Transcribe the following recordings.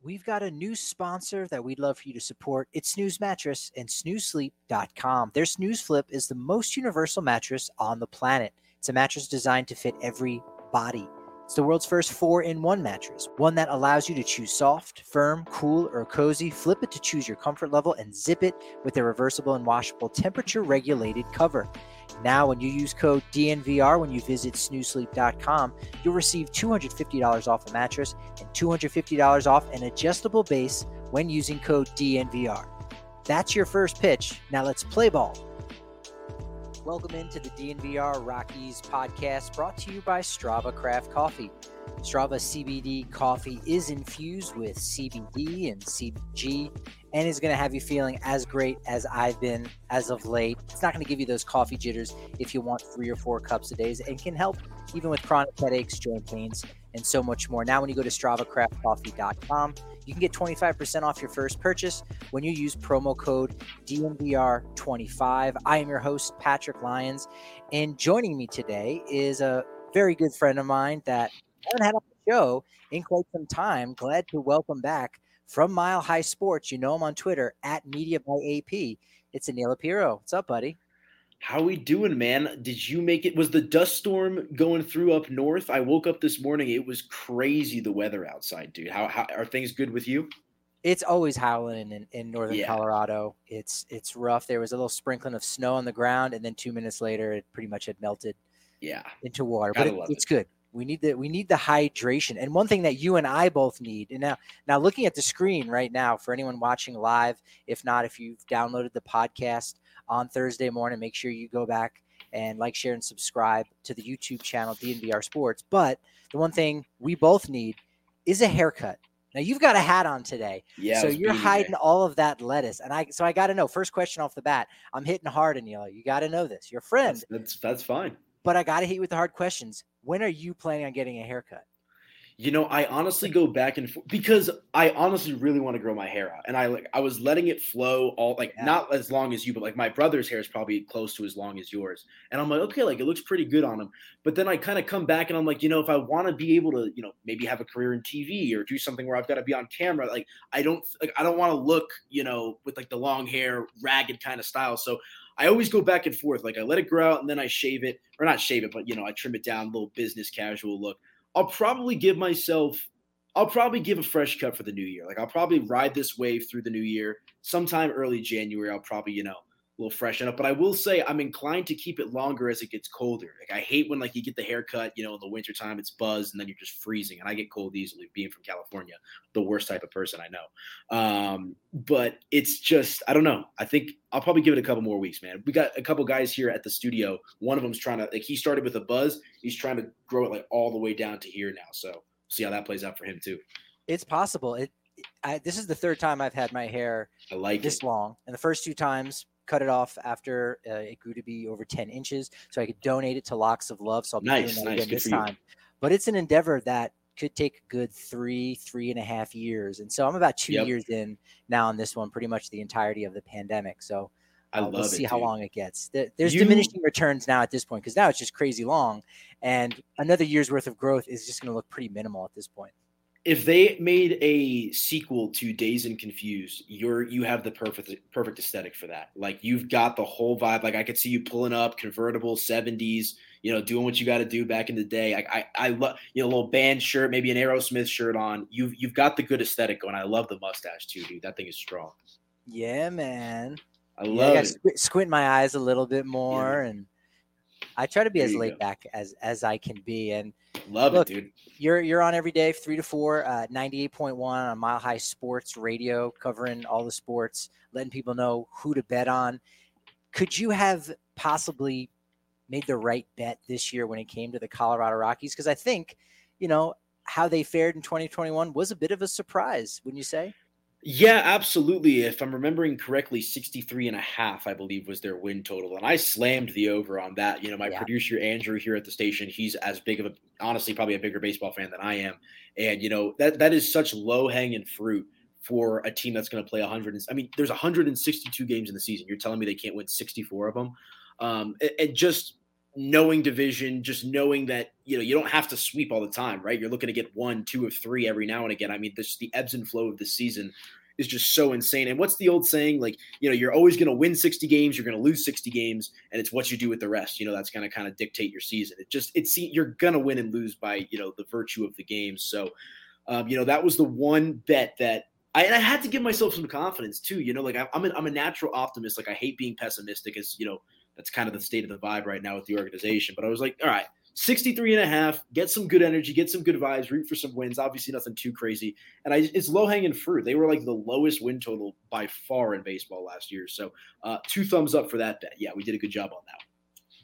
We've got a new sponsor that we'd love for you to support. It's Snooze Mattress and SnoozeSleep.com. Their Snooze Flip is the most universal mattress on the planet. It's a mattress designed to fit every body. It's the world's first four in one mattress, one that allows you to choose soft, firm, cool, or cozy. Flip it to choose your comfort level and zip it with a reversible and washable temperature regulated cover. Now, when you use code DNVR when you visit snoozesleep.com, you'll receive $250 off a mattress and $250 off an adjustable base when using code DNVR. That's your first pitch. Now let's play ball. Welcome into the DNVR Rockies podcast brought to you by Strava Craft Coffee. Strava CBD coffee is infused with CBD and CBG and is going to have you feeling as great as I've been as of late. It's not going to give you those coffee jitters if you want three or four cups a day and can help even with chronic headaches, joint pains, and so much more. Now, when you go to StravaCraftCoffee.com, you can get 25% off your first purchase when you use promo code DNVR25. I am your host, Patrick Lyons, and joining me today is a very good friend of mine that I haven't had on the show in quite some time. Glad to welcome back from Mile High Sports. You know him on Twitter at Media by AP. It's Aniello Piro. What's up, buddy? How we doing, man? Did you make it? Was the dust storm going through up north? I woke up this morning. It was crazy the weather outside, dude. How, how are things good with you? It's always howling in, in northern yeah. Colorado. It's it's rough. There was a little sprinkling of snow on the ground, and then two minutes later, it pretty much had melted. Yeah, into water. Gotta but it, it's it. good. We need the we need the hydration. And one thing that you and I both need. And now now looking at the screen right now for anyone watching live, if not if you've downloaded the podcast on Thursday morning, make sure you go back and like, share and subscribe to the YouTube channel DNVR Sports. But the one thing we both need is a haircut. Now you've got a hat on today, yeah. So you're hiding all of that lettuce, and I. So I got to know. First question off the bat, I'm hitting hard, Neil. You la you got to know this. Your friend. That's that's, that's fine. But I got to hit you with the hard questions. When are you planning on getting a haircut? You know, I honestly go back and forth because I honestly really want to grow my hair out, and I like I was letting it flow all like yeah. not as long as you, but like my brother's hair is probably close to as long as yours, and I'm like, okay, like it looks pretty good on him. But then I kind of come back and I'm like, you know, if I want to be able to, you know, maybe have a career in TV or do something where I've got to be on camera, like I don't, like I don't want to look, you know, with like the long hair, ragged kind of style. So I always go back and forth. Like I let it grow out and then I shave it, or not shave it, but you know, I trim it down, little business casual look. I'll probably give myself I'll probably give a fresh cut for the new year. Like I'll probably ride this wave through the new year. Sometime early January, I'll probably, you know, little freshen up. But I will say I'm inclined to keep it longer as it gets colder. Like I hate when like you get the haircut, you know, in the wintertime it's buzzed and then you're just freezing. And I get cold easily being from California, the worst type of person I know. Um, but it's just I don't know. I think I'll probably give it a couple more weeks, man. We got a couple guys here at the studio. One of them's trying to like he started with a buzz. He's trying to grow it like all the way down to here now. So see how that plays out for him too. It's possible. It I, this is the third time I've had my hair I like this it. long, and the first two times cut it off after uh, it grew to be over 10 inches so I could donate it to Locks of Love. So I'll be nice, doing that nice. again this time. But it's an endeavor that could take a good three, three and a half years. And so I'm about two yep. years in now on this one, pretty much the entirety of the pandemic. So I uh, we'll see it, how dude. long it gets. There's You- diminishing returns now at this point because now it's just crazy long. And another year's worth of growth is just going to look pretty minimal at this point. If they made a sequel to Dazed and Confused, you're you have the perfect perfect aesthetic for that. Like you've got the whole vibe. Like I could see you pulling up convertible 70s, you know, doing what you got to do back in the day. I, I, I love, you know, a little band shirt, maybe an Aerosmith shirt on. You've, you've got the good aesthetic going. I love the mustache too, dude. That thing is strong. Yeah, man. I love yeah, I it. squint, squint my eyes a little bit more, and I try to be There as laid go. back as as I can be. And Love Look, it, dude. you're you're on every day, three to four, uh, ninety eight point one on Mile High Sports Radio, covering all the sports, letting people know who to bet on. Could you have possibly made the right bet this year when it came to the Colorado Rockies? Because I think, you know, how they fared in 2021 was a bit of a surprise, wouldn't you say? Yeah, absolutely. If I'm remembering correctly, 63 and a half, I believe, was their win total. And I slammed the over on that. You know, my Yeah. producer, Andrew, here at the station, he's as big of a, honestly, probably a bigger baseball fan than I am. And, you know, that that is such low hanging fruit for a team that's going to play 100. and- I mean, there's 162 games in the season. You're telling me they can't win 64 of them? Um, and, and just knowing division, just knowing that, you know, you don't have to sweep all the time, right? You're looking to get one, two of three every now and again. I mean, this the ebbs and flow of the season is just so insane. And what's the old saying? Like, you know, you're always going to win 60 games, you're going to lose 60 games, and it's what you do with the rest. You know, that's going to kind of dictate your season. It just, it's you're going to win and lose by, you know, the virtue of the game. So, um, you know, that was the one bet that I, and I had to give myself some confidence too. You know, like I'm, I'm, a, I'm a natural optimist. Like I hate being pessimistic, as you know, that's kind of the state of the vibe right now with the organization. But I was like, all right, 63 and a half, get some good energy, get some good vibes, root for some wins. Obviously, nothing too crazy. And I, it's low hanging fruit. They were like the lowest win total by far in baseball last year. So, uh, two thumbs up for that bet. Yeah, we did a good job on that.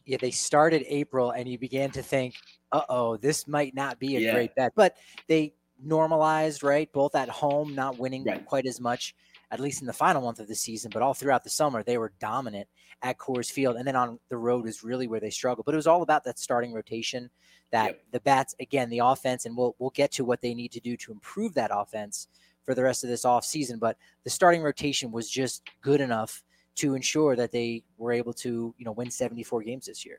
yeah, they started April and you began to think, uh oh, this might not be a Yeah. great bet. But they normalized, right? Both at home, not winning Right. quite as much, at least in the final month of the season, but all throughout the summer, they were dominant at Coors Field. And then on the road is really where they struggled. But it was all about that starting rotation, that Yep. the bats, again, the offense, and we'll we'll get to what they need to do to improve that offense for the rest of this offseason. But the starting rotation was just good enough to ensure that they were able to, you know, win 74 games this year.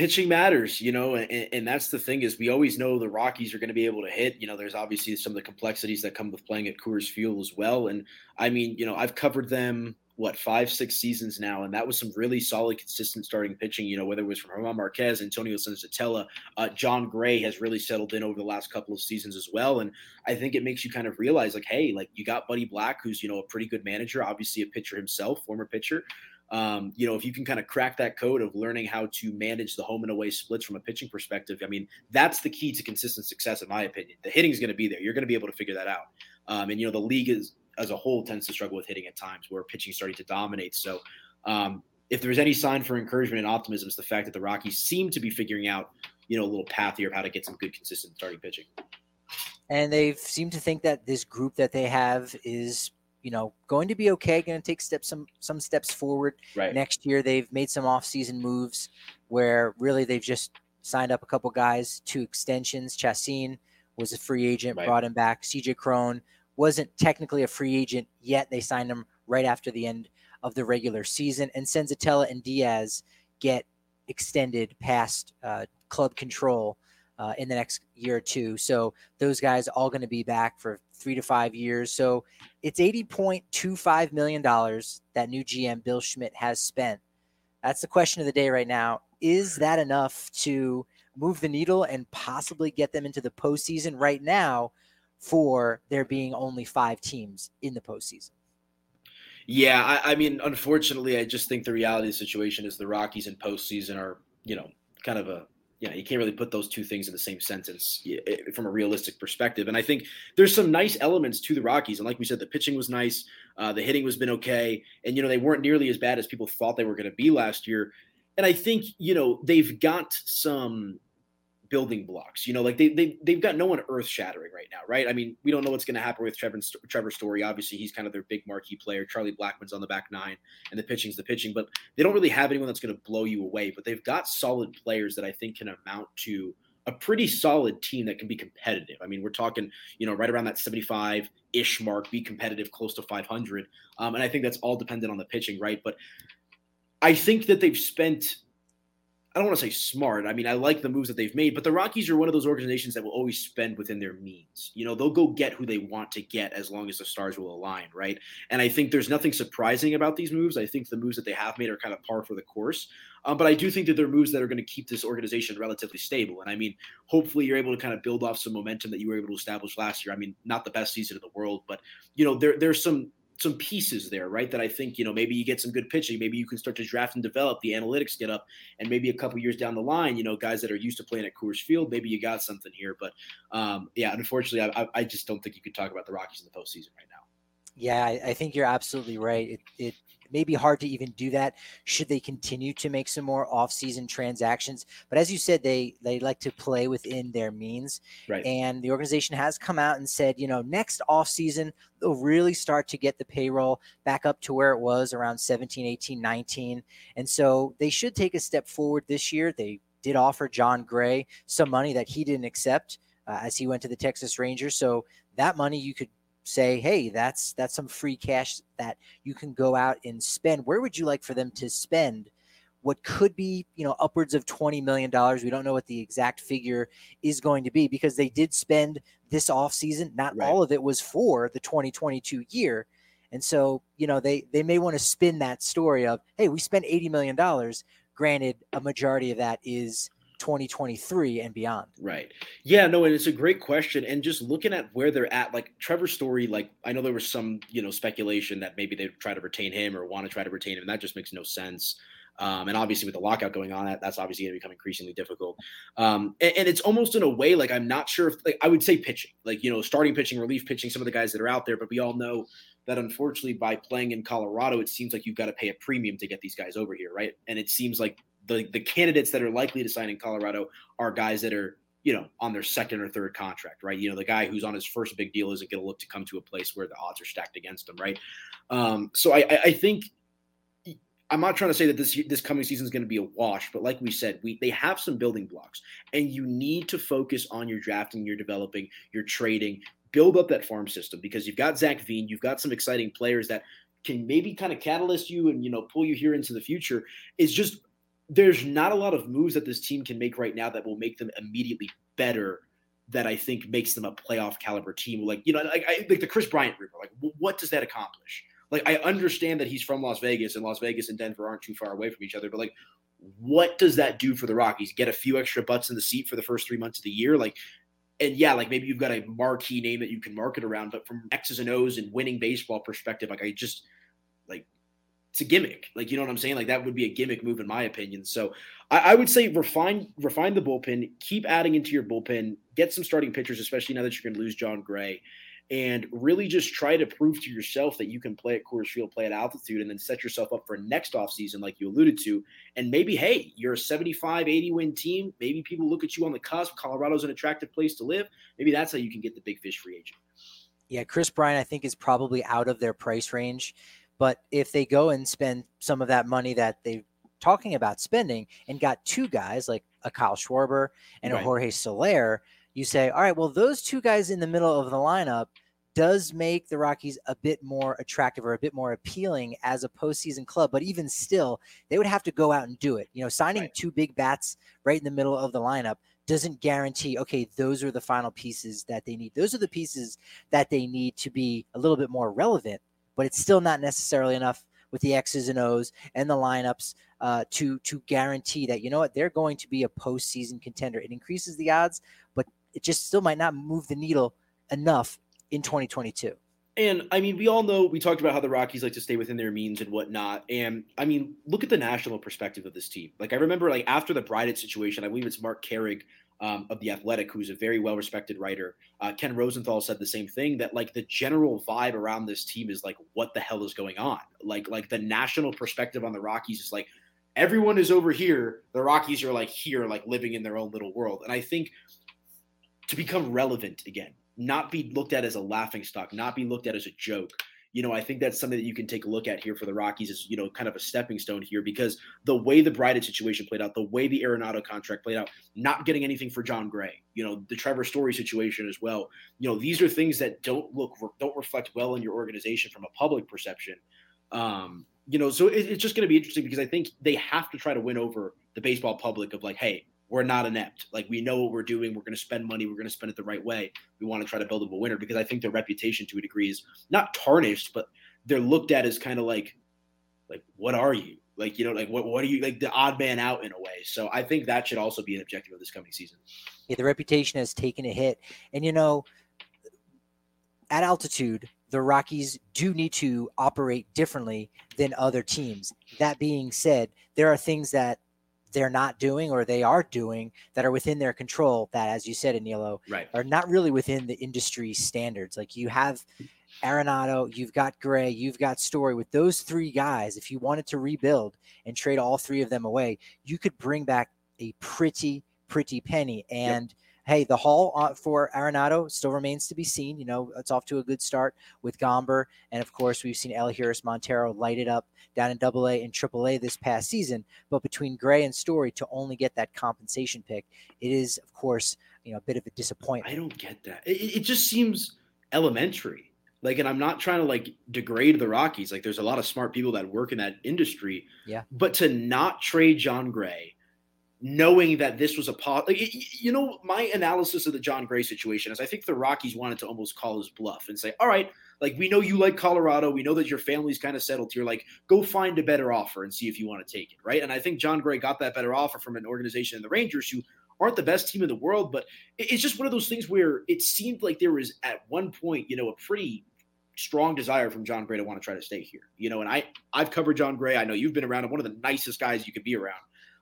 Pitching matters, you know, and, and that's the thing is we always know the Rockies are going to be able to hit. You know, there's obviously some of the complexities that come with playing at Coors Field as well. And I mean, you know, I've covered them what five, six seasons now, and that was some really solid, consistent starting pitching. You know, whether it was from Germán Marquez, Antonio Senzatela, uh, Jon Gray has really settled in over the last couple of seasons as well. And I think it makes you kind of realize, like, hey, like you got Buddy Black, who's you know a pretty good manager, obviously a pitcher himself, former pitcher um, you know, if you can kind of crack that code of learning how to manage the home and away splits from a pitching perspective, I mean, that's the key to consistent success, in my opinion. The hitting is going to be there. You're going to be able to figure that out. Um, and, you know, the league is, as a whole tends to struggle with hitting at times where pitching is starting to dominate. So, um, if there's any sign for encouragement and optimism, it's the fact that the Rockies seem to be figuring out, you know, a little path here of how to get some good, consistent starting pitching. and they seem to think that this group that they have is you know going to be okay going to take steps some some steps forward Right. next year they've made some off-season moves where really they've just signed up a couple guys two extensions Chacín was a free agent Right. brought him back CJ Cron wasn't technically a free agent yet they signed him right after the end of the regular season and Senzatela and Diaz get extended past uh, club control uh, in the next year or two. So those guys all going to be back for three to five years. So it's eighty point two five million dollars that new GM Bill Schmidt has spent. That's the question of the day right now. Is that enough to move the needle and possibly get them into the postseason right now? For there being only five teams in the postseason. Yeah, I, I mean, unfortunately, I just think the reality of the situation is the Rockies and postseason are, you know, kind of a, you know, you can't really put those two things in the same sentence from a realistic perspective. And I think there's some nice elements to the Rockies. And like we said, the pitching was nice, uh, the hitting was been okay, and you know they weren't nearly as bad as people thought they were going to be last year. And I think you know they've got some building blocks. You know, like they they they've got no one earth shattering right now, right? I mean, we don't know what's going to happen with Trevor Trevor Story. Obviously, he's kind of their big marquee player. Charlie Blackmon's on the back nine, and the pitching's the pitching, but they don't really have anyone that's going to blow you away. But they've got solid players that I think can amount to a pretty solid team that can be competitive. I mean, we're talking, you know, right around that 75 ish mark, be competitive, close to 500. Um, and I think that's all dependent on the pitching, right? But I think that they've spent I don't want to say smart. I mean, I like the moves that they've made, but the Rockies are one of those organizations that will always spend within their means. You know, they'll go get who they want to get as long as the stars will align, right? And I think there's nothing surprising about these moves. I think the moves that they have made are kind of par for the course. Um, but I do think that they're moves that are going to keep this organization relatively stable. And I mean, hopefully you're able to kind of build off some momentum that you were able to establish last year. I mean, not the best season in the world, but you know, there there's some some pieces there, right? That I think you know maybe you get some good pitching, maybe you can start to draft and develop. The analytics get up, and maybe a couple years down the line, you know, guys that are used to playing at Coors Field, maybe you got something here. But um, yeah, unfortunately, I, I just don't think you could talk about the Rockies in the postseason right now. Yeah, I, I think you're absolutely right. It, it may be hard to even do that should they continue to make some more off-season transactions. But as you said, they they like to play within their means. Right. And the organization has come out and said, you know, next off-season they'll really start to get the payroll back up to where it was around 17, 18, 19. And so they should take a step forward this year. They did offer Jon Gray some money that he didn't accept uh, as he went to the Texas Rangers. So that money you could say, hey, that's that's some free cash that you can go out and spend. Where would you like for them to spend what could be, you know, upwards of $20 million? We don't know what the exact figure is going to be because they did spend this offseason. Not right. all of it was for the 2022 year. And so, you know, they they may want to spin that story of, hey, we spent $80 million. Granted, a majority of that is 2023 and beyond? Right. Yeah, no, and it's a great question. And just looking at where they're at, like Trevor Story, like I know there was some, you know, speculation that maybe they try to retain him or want to try to retain him. And that just makes no sense. Um, and obviously with the lockout going on, that, that's obviously going to become increasingly difficult. Um, and, and, it's almost in a way like I'm not sure if like I would say pitching, like you know, starting pitching, relief pitching, some of the guys that are out there. But we all know that unfortunately by playing in Colorado, it seems like you've got to pay a premium to get these guys over here, right? And it seems like the the candidates that are likely to sign in Colorado are guys that are you know on their second or third contract, right? You know, the guy who's on his first big deal isn't going to look to come to a place where the odds are stacked against him, right? Um, so I, I think I'm not trying to say that this this coming season is going to be a wash, but like we said, we they have some building blocks, and you need to focus on your drafting, your developing, your trading, build up that farm system because you've got Zach Veen, you've got some exciting players that can maybe kind of catalyst you and you know pull you here into the future. Is just there's not a lot of moves that this team can make right now that will make them immediately better. That I think makes them a playoff caliber team. Like you know, like, I, like the Kris Bryant rumor. Like, what does that accomplish? Like, I understand that he's from Las Vegas, and Las Vegas and Denver aren't too far away from each other. But like, what does that do for the Rockies? Get a few extra butts in the seat for the first three months of the year, like. And yeah, like maybe you've got a marquee name that you can market around, but from X's and O's and winning baseball perspective, like I just it's a gimmick. Like you know what I'm saying? Like that would be a gimmick move in my opinion. So I, I, would say refine refine the bullpen, keep adding into your bullpen, get some starting pitchers, especially now that you're going to lose Jon Gray, and really just try to prove to yourself that you can play at Coors Field, play at altitude, and then set yourself up for next offseason, like you alluded to. And maybe, hey, you're a 75, 80 win team. Maybe people look at you on the cusp. Colorado's an attractive place to live. Maybe that's how you can get the big fish free agent. Yeah, Kris Bryant, I think, is probably out of their price range. But if they go and spend some of that money that they're talking about spending and got two guys like a Kyle Schwarber and right. a Jorge Soler, you say, all right, well, those two guys in the middle of the lineup does make the Rockies a bit more attractive or a bit more appealing as a postseason club. But even still, they would have to go out and do it. You know, signing right. two big bats right in the middle of the lineup doesn't guarantee, okay, those are the final pieces that they need. Those are the pieces that they need to be a little bit more relevant but it's still not necessarily enough with the X's and O's and the lineups uh, to to guarantee that you know what they're going to be a postseason contender. It increases the odds, but it just still might not move the needle enough in 2022. And I mean, we all know we talked about how the Rockies like to stay within their means and whatnot. And I mean, look at the national perspective of this team. Like I remember, like after the Bridich situation, I believe it's Marc Carig um, of the Athletic, who's a very well respected writer. Uh, Ken Rosenthal said the same thing that like the general vibe around this team is like, what the hell is going on? Like, like the national perspective on the Rockies is like, everyone is over here. The Rockies are like here, like living in their own little world. And I think to become relevant again, not be looked at as a laughing stock, not be looked at as a joke, you know, I think that's something that you can take a look at here for the Rockies is, you know, kind of a stepping stone here because the way the Bridich situation played out, the way the Arenado contract played out, not getting anything for Jon Gray, you know, the Trevor Story situation as well. You know, these are things that don't look, don't reflect well in your organization from a public perception. Um, you know, so it, it's just going to be interesting because I think they have to try to win over the baseball public of like, hey, we're not inept. Like we know what we're doing. We're going to spend money. We're going to spend it the right way. We want to try to build them a winner because I think their reputation to a degree is not tarnished, but they're looked at as kind of like, like what are you? Like you know, like what what are you like the odd man out in a way? So I think that should also be an objective of this coming season. Yeah, the reputation has taken a hit, and you know, at altitude, the Rockies do need to operate differently than other teams. That being said, there are things that they're not doing or they are doing that are within their control that as you said Aniello right. are not really within the industry standards like you have Arenado, you've got Gray, you've got Story. With those three guys, if you wanted to rebuild and trade all three of them away, you could bring back a pretty, pretty penny. And yep hey, the haul for Arenado still remains to be seen. You know, it's off to a good start with Gomber. And of course, we've seen Elehuris Montero light it up down in double A and triple A this past season. But between Gray and Story to only get that compensation pick, it is, of course, you know, a bit of a disappointment. I don't get that. It, it just seems elementary. Like, and I'm not trying to like degrade the Rockies. Like, there's a lot of smart people that work in that industry. Yeah. But to not trade Jon Gray knowing that this was a pot. Like, you know, my analysis of the Jon Gray situation is I think the Rockies wanted to almost call his bluff and say, all right, like we know you like Colorado. We know that your family's kind of settled here. Like, go find a better offer and see if you want to take it. Right. And I think Jon Gray got that better offer from an organization in the Rangers who aren't the best team in the world. But it's just one of those things where it seemed like there was at one point, you know, a pretty strong desire from Jon Gray to want to try to stay here. You know, and I I've covered Jon Gray. I know you've been around him, one of the nicest guys you could be around.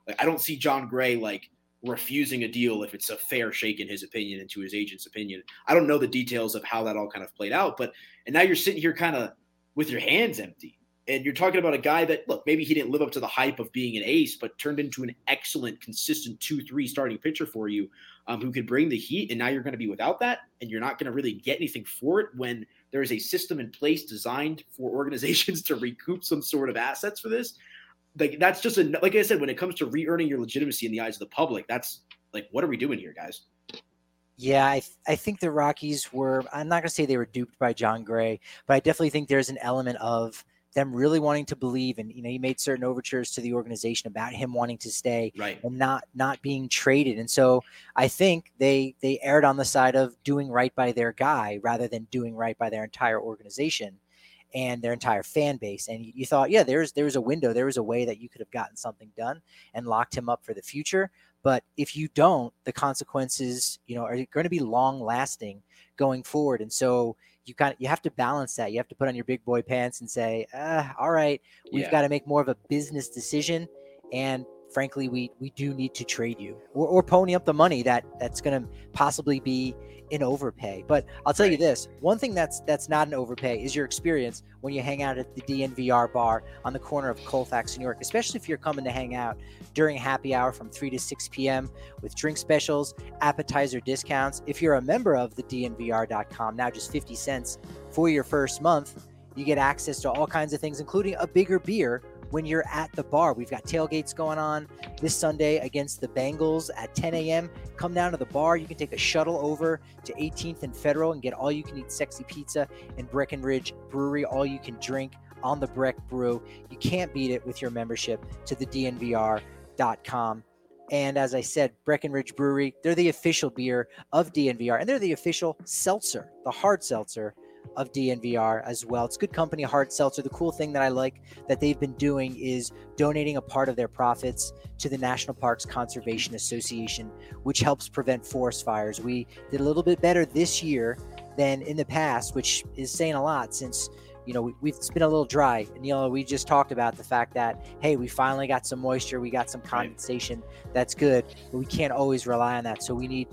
Like I don't see Jon Gray like refusing a deal if it's a fair shake in his opinion and to his agent's opinion. I don't know the details of how that all kind of played out, but and now you're sitting here kind of with your hands empty. And you're talking about a guy that look, maybe he didn't live up to the hype of being an ace, but turned into an excellent, consistent two-three starting pitcher for you, um, who could bring the heat. And now you're going to be without that, and you're not going to really get anything for it when there is a system in place designed for organizations to recoup some sort of assets for this like that's just a like I said when it comes to re-earning your legitimacy in the eyes of the public, that's like what are we doing here, guys? Yeah, I, th- I think the Rockies were. I'm not going to say they were duped by Jon Gray, but I definitely think there's an element of them really wanting to believe and you know he made certain overtures to the organization about him wanting to stay right. and not not being traded and so i think they they erred on the side of doing right by their guy rather than doing right by their entire organization and their entire fan base. And you, thought, yeah, there's there's a window, there was a way that you could have gotten something done and locked him up for the future. But if you don't, the consequences, you know, are going to be long lasting going forward. And so you kind of you have to balance that. You have to put on your big boy pants and say, uh, all right, we've yeah. got to make more of a business decision. And frankly, we we do need to trade you or, or pony up the money that that's going to possibly be an overpay. But I'll tell right. you this: one thing that's that's not an overpay is your experience when you hang out at the DNVR bar on the corner of Colfax, New York. Especially if you're coming to hang out during happy hour from 3 to 6 p.m. with drink specials, appetizer discounts. If you're a member of the DNVR.com, now just 50 cents for your first month, you get access to all kinds of things, including a bigger beer when you're at the bar. We've got tailgates going on this Sunday against the Bengals at 10 a.m. Come down to the bar. You can take a shuttle over to 18th and Federal and get all you can eat sexy pizza and Breckenridge Brewery, all you can drink on the Breck Brew. You can't beat it with your membership to the DNVR.com. And as I said, Breckenridge Brewery, they're the official beer of DNVR, and they're the official seltzer, the hard seltzer of DNVR as well. It's good company, hard seltzer. The cool thing that I like that they've been doing is donating a part of their profits to the National Parks Conservation Association, which helps prevent forest fires. We did a little bit better this year than in the past, which is saying a lot since you know, we, have it's been a little dry. And, you know, we just talked about the fact that, hey, we finally got some moisture, we got some condensation. That's good, but we can't always rely on that. So we need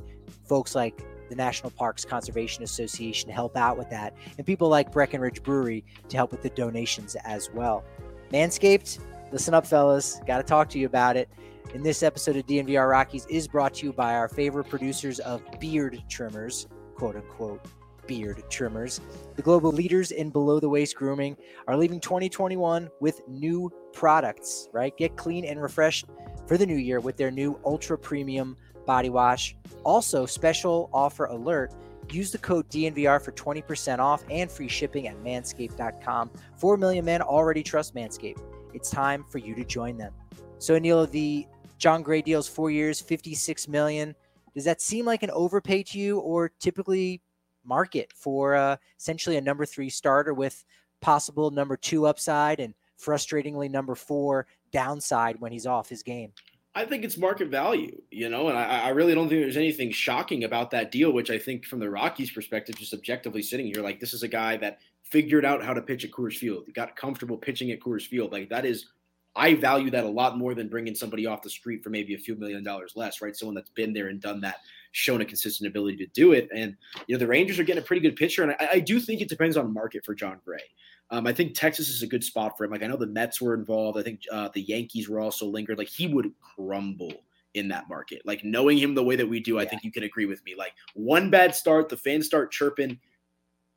folks like the National Parks Conservation Association to help out with that, and people like Breckenridge Brewery to help with the donations as well. Manscaped, listen up, fellas. Got to talk to you about it. In this episode of DNVR Rockies is brought to you by our favorite producers of beard trimmers, quote unquote beard trimmers. The global leaders in below the waist grooming are leaving 2021 with new products, right? Get clean and refreshed for the new year with their new ultra premium body wash. Also, special offer alert use the code DNVR for 20% off and free shipping at manscaped.com. 4 million men already trust Manscaped. It's time for you to join them. So, Neil, the Jon Gray deals four years, 56 million. Does that seem like an overpay to you, or typically market for uh, essentially a number three starter with possible number two upside and frustratingly number four downside when he's off his game? I think it's market value, you know, and I, I, really don't think there's anything shocking about that deal, which I think from the Rockies' perspective, just objectively sitting here, like this is a guy that figured out how to pitch at Coors Field. Got comfortable pitching at Coors Field. Like that is, I value that a lot more than bringing somebody off the street for maybe a few million dollars less, right? Someone that's been there and done that, shown a consistent ability to do it. And, you know, the Rangers are getting a pretty good pitcher. And I, I do think it depends on market for Jon Gray. Um, I think Texas is a good spot for him. Like I know the Mets were involved. I think uh, the Yankees were also lingered. Like he would crumble in that market. Like knowing him the way that we do, I think you can agree with me. Like one bad start, the fans start chirping.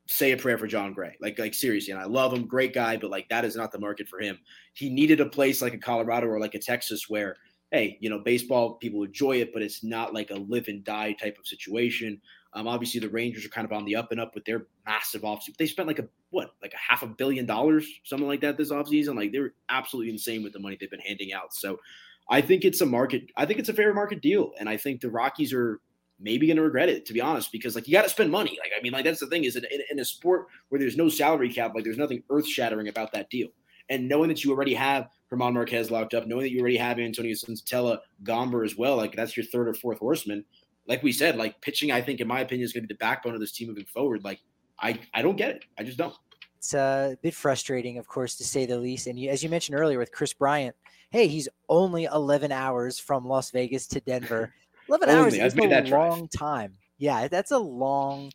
Say a prayer for Jon Gray. Like like seriously, and I love him, great guy, but like that is not the market for him. He needed a place like a Colorado or like a Texas where hey, you know, baseball people enjoy it, but it's not like a live and die type of situation. Um, obviously, the Rangers are kind of on the up and up with their massive offseason. They spent like a what, like a half a billion dollars, something like that this offseason. Like they're absolutely insane with the money they've been handing out. So I think it's a market. I think it's a fair market deal, and I think the Rockies are maybe going to regret it to be honest because like you got to spend money like i mean like that's the thing is in, in, a sport where there's no salary cap like there's nothing earth shattering about that deal and knowing that you already have Germán Marquez locked up, knowing that you already have Antonio Senzatela, Gomber as well, like that's your third or fourth horseman like we said, like pitching, I think, in my opinion, is going to be the backbone of this team moving forward. Like, I, I don't get it. I just don't. It's a bit frustrating, of course, to say the least. And you, as you mentioned earlier with Kris Bryant, hey, he's only 11 hours from Las Vegas to Denver. 11 hours is a long time. Yeah, that's a long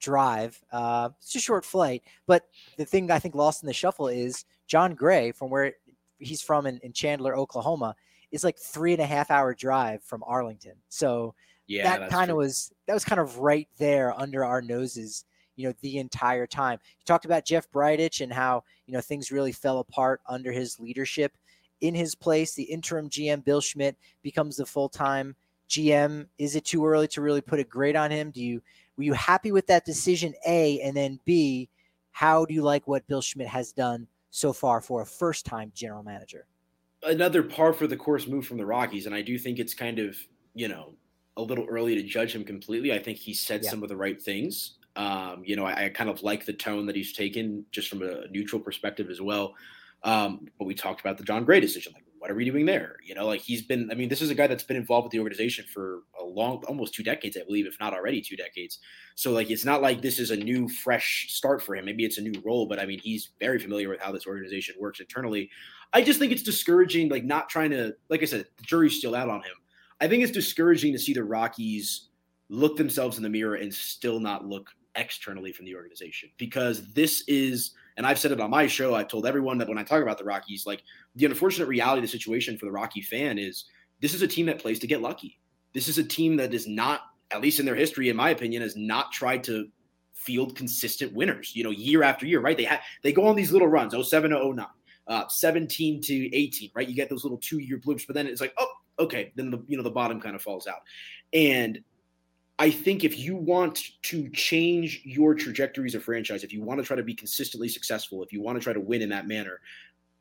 drive. Uh, it's a short flight. But the thing I think lost in the shuffle is Jon Gray, from where he's from in, in Chandler, Oklahoma, is like three and a half hour drive from Arlington. So yeah, that kind of was that was kind of right there under our noses, you know, the entire time. You talked about Jeff Bridich and how you know things really fell apart under his leadership. In his place, the interim GM Bill Schmidt becomes the full time GM. Is it too early to really put a grade on him? Do you were you happy with that decision? A and then B, how do you like what Bill Schmidt has done so far for a first time general manager? Another par for the course move from the Rockies, and I do think it's kind of you know a little early to judge him completely. I think he said yeah. some of the right things. Um, you know, I, I, kind of like the tone that he's taken just from a neutral perspective as well. Um, but we talked about the Jon Gray decision. Like, what are we doing there? You know, like he's been, I mean, this is a guy that's been involved with the organization for a long, almost two decades, I believe, if not already two decades. So, like, it's not like this is a new, fresh start for him. Maybe it's a new role, but I mean, he's very familiar with how this organization works internally. I just think it's discouraging, like, not trying to, like I said, the jury's still out on him I think it's discouraging to see the Rockies look themselves in the mirror and still not look externally from the organization because this is and I've said it on my show I've told everyone that when I talk about the Rockies like the unfortunate reality of the situation for the Rocky fan is this is a team that plays to get lucky. This is a team that is not at least in their history in my opinion has not tried to field consistent winners you know year after year right? They have they go on these little runs 07 to 09 uh, 17 to 18 right? You get those little two year bloops but then it's like oh okay, then the you know the bottom kind of falls out. And I think if you want to change your trajectories of franchise, if you want to try to be consistently successful, if you want to try to win in that manner,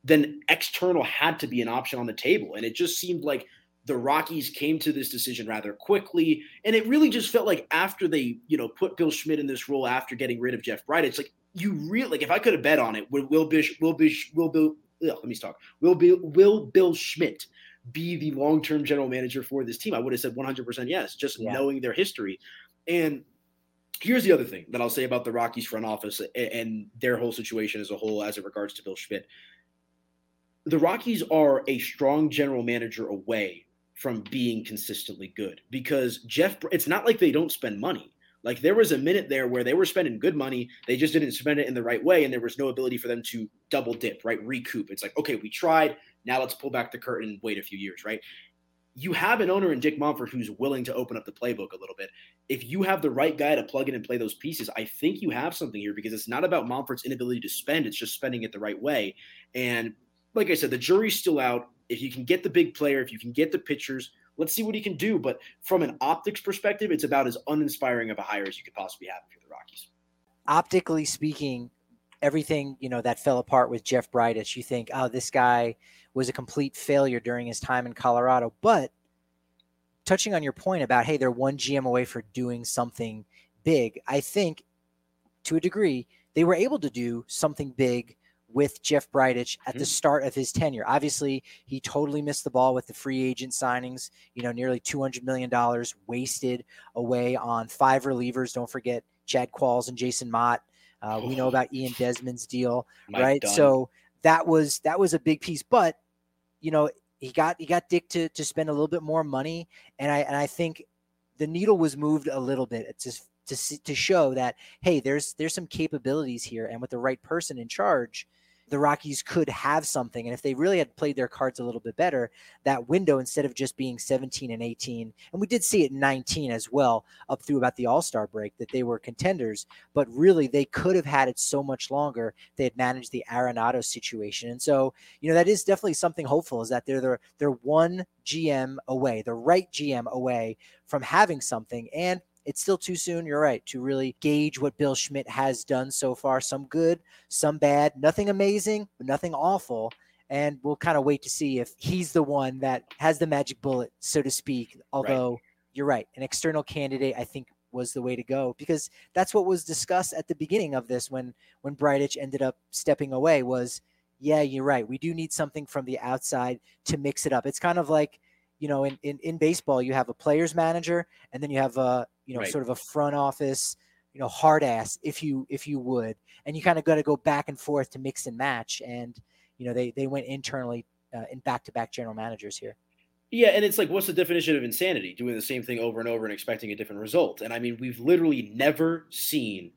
then external had to be an option on the table. And it just seemed like the Rockies came to this decision rather quickly. And it really just felt like after they, you know, put Bill Schmidt in this role after getting rid of Jeff Bright, it's like you really like if I could have bet on it, will Will Bish will Bish will Bill ugh, let me talk. Will Bill will Bill Schmidt be the long term general manager for this team? I would have said 100% yes, just yeah. knowing their history. And here's the other thing that I'll say about the Rockies front office and their whole situation as a whole, as it regards to Bill Schmidt. The Rockies are a strong general manager away from being consistently good because Jeff, it's not like they don't spend money. Like there was a minute there where they were spending good money, they just didn't spend it in the right way, and there was no ability for them to double dip, right? Recoup. It's like, okay, we tried, now let's pull back the curtain and wait a few years, right? You have an owner in Dick Monfort who's willing to open up the playbook a little bit. If you have the right guy to plug in and play those pieces, I think you have something here because it's not about Monfort's inability to spend, it's just spending it the right way. And like I said, the jury's still out. If you can get the big player, if you can get the pitchers, let's see what he can do. But from an optics perspective, it's about as uninspiring of a hire as you could possibly have for the Rockies. Optically speaking, everything you know that fell apart with Jeff Bridich, you think, oh, this guy was a complete failure during his time in Colorado. But touching on your point about hey, they're one GM away for doing something big, I think to a degree they were able to do something big with Jeff Bridich at the mm-hmm. start of his tenure. Obviously, he totally missed the ball with the free agent signings. You know, nearly $200 million wasted away on five relievers. Don't forget Chad Qualls and Jason Motte. Uh, we know oh. about Ian Desmond's deal, Mike right? Dunn. So that was that was a big piece. But you know, he got he got Dick to to spend a little bit more money, and I and I think the needle was moved a little bit. It's just to to show that hey, there's there's some capabilities here, and with the right person in charge, the Rockies could have something. And if they really had played their cards a little bit better, that window, instead of just being 17 and 18, and we did see it in 19 as well, up through about the All Star break, that they were contenders, but really they could have had it so much longer. They had managed the Arenado situation. And so, you know, that is definitely something hopeful is that they're, they're, they're one GM away, the right GM away from having something. And it's still too soon. You're right to really gauge what Bill Schmidt has done so far. Some good, some bad, nothing amazing, but nothing awful. And we'll kind of wait to see if he's the one that has the magic bullet, so to speak. Although right. you're right, an external candidate, I think was the way to go because that's what was discussed at the beginning of this when when Bridich ended up stepping away was yeah you're right we do need something from the outside to mix it up it's kind of like you know in, in, in baseball you have a players manager and then you have a you know, right. sort of a front office, you know, hard ass, if you if you would, and you kind of got to go back and forth to mix and match. And you know, they they went internally uh, in back to back general managers here. Yeah, and it's like, what's the definition of insanity? Doing the same thing over and over and expecting a different result. And I mean, we've literally never seen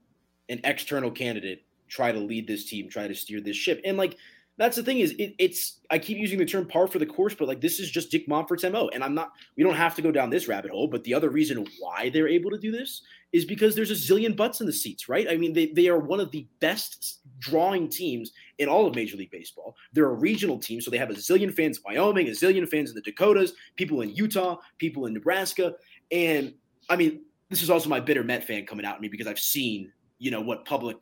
an external candidate try to lead this team, try to steer this ship. And like, that's the thing is it, it's I keep using the term par for the course, but like this is just Dick Monfort's mo, and I'm not. We don't have to go down this rabbit hole, but the other reason why they're able to do this is because there's a zillion butts in the seats, right? I mean, they they are one of the best drawing teams in all of Major League Baseball. They're a regional team, so they have a zillion fans in Wyoming, a zillion fans in the Dakotas, people in Utah, people in Nebraska, and I mean, this is also my bitter Met fan coming out at me because I've seen you know what public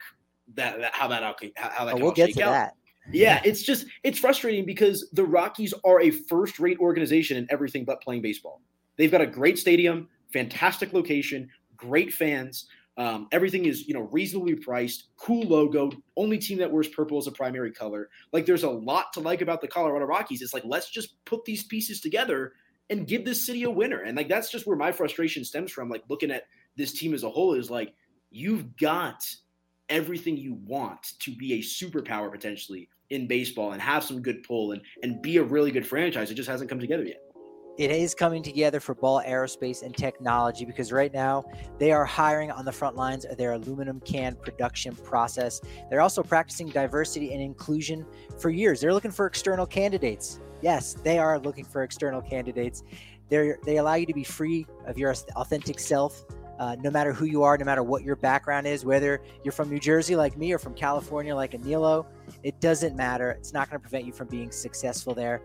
that, that how that how that oh, we'll get to out. that yeah, it's just it's frustrating because the Rockies are a first-rate organization in everything but playing baseball. They've got a great stadium, fantastic location, great fans. Um, everything is you know reasonably priced, cool logo. Only team that wears purple as a primary color. Like there's a lot to like about the Colorado Rockies. It's like let's just put these pieces together and give this city a winner. And like that's just where my frustration stems from. Like looking at this team as a whole is like you've got everything you want to be a superpower potentially in baseball and have some good pull and and be a really good franchise. It just hasn't come together yet. It is coming together for Ball Aerospace and Technology because right now they are hiring on the front lines of their aluminum can production process. They're also practicing diversity and inclusion for years. They're looking for external candidates. Yes, they are looking for external candidates. They they allow you to be free of your authentic self uh, no matter who you are, no matter what your background is, whether you're from New Jersey like me or from California like Aniello, it doesn't matter. It's not going to prevent you from being successful there.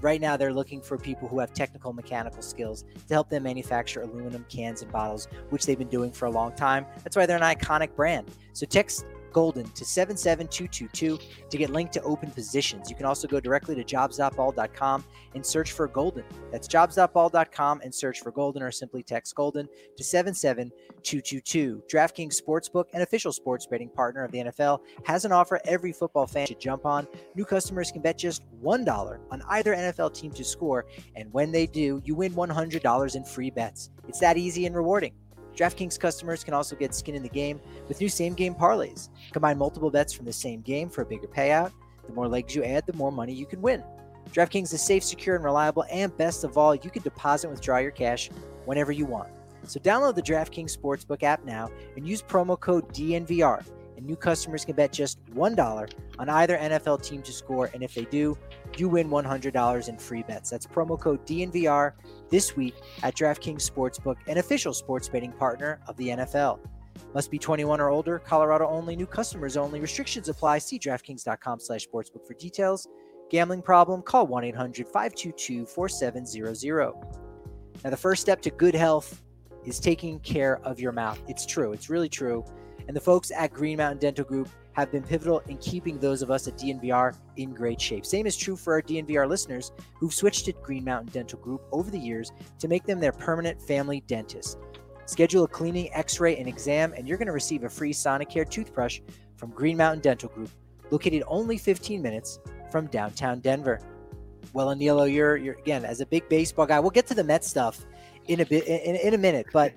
Right now, they're looking for people who have technical mechanical skills to help them manufacture aluminum cans and bottles, which they've been doing for a long time. That's why they're an iconic brand. So text Golden to 77222 to get linked to open positions. You can also go directly to jobs.ball.com and search for Golden. That's jobs.ball.com and search for Golden or simply text Golden to 77222. DraftKings Sportsbook, an official sports betting partner of the NFL, has an offer every football fan should jump on. New customers can bet just $1 on either NFL team to score, and when they do, you win $100 in free bets. It's that easy and rewarding. DraftKings customers can also get skin in the game with new same game parlays. Combine multiple bets from the same game for a bigger payout. The more legs you add, the more money you can win. DraftKings is safe, secure, and reliable, and best of all, you can deposit and withdraw your cash whenever you want. So download the DraftKings Sportsbook app now and use promo code DNVR and new customers can bet just $1 on either NFL team to score. And if they do, you win $100 in free bets. That's promo code DNVR this week at DraftKings Sportsbook, an official sports betting partner of the NFL. Must be 21 or older, Colorado only, new customers only. Restrictions apply. See DraftKings.com slash sportsbook for details. Gambling problem? Call 1-800-522-4700. Now, the first step to good health is taking care of your mouth. It's true. It's really true. And the folks at Green Mountain Dental Group have been pivotal in keeping those of us at DNVR in great shape. Same is true for our DNVR listeners who've switched to Green Mountain Dental Group over the years to make them their permanent family dentist. Schedule a cleaning, x ray, and exam, and you're going to receive a free Sonicare toothbrush from Green Mountain Dental Group, located only 15 minutes from downtown Denver. Well, Aniello, you're, you're again, as a big baseball guy, we'll get to the Mets stuff in a bit in, in a minute, but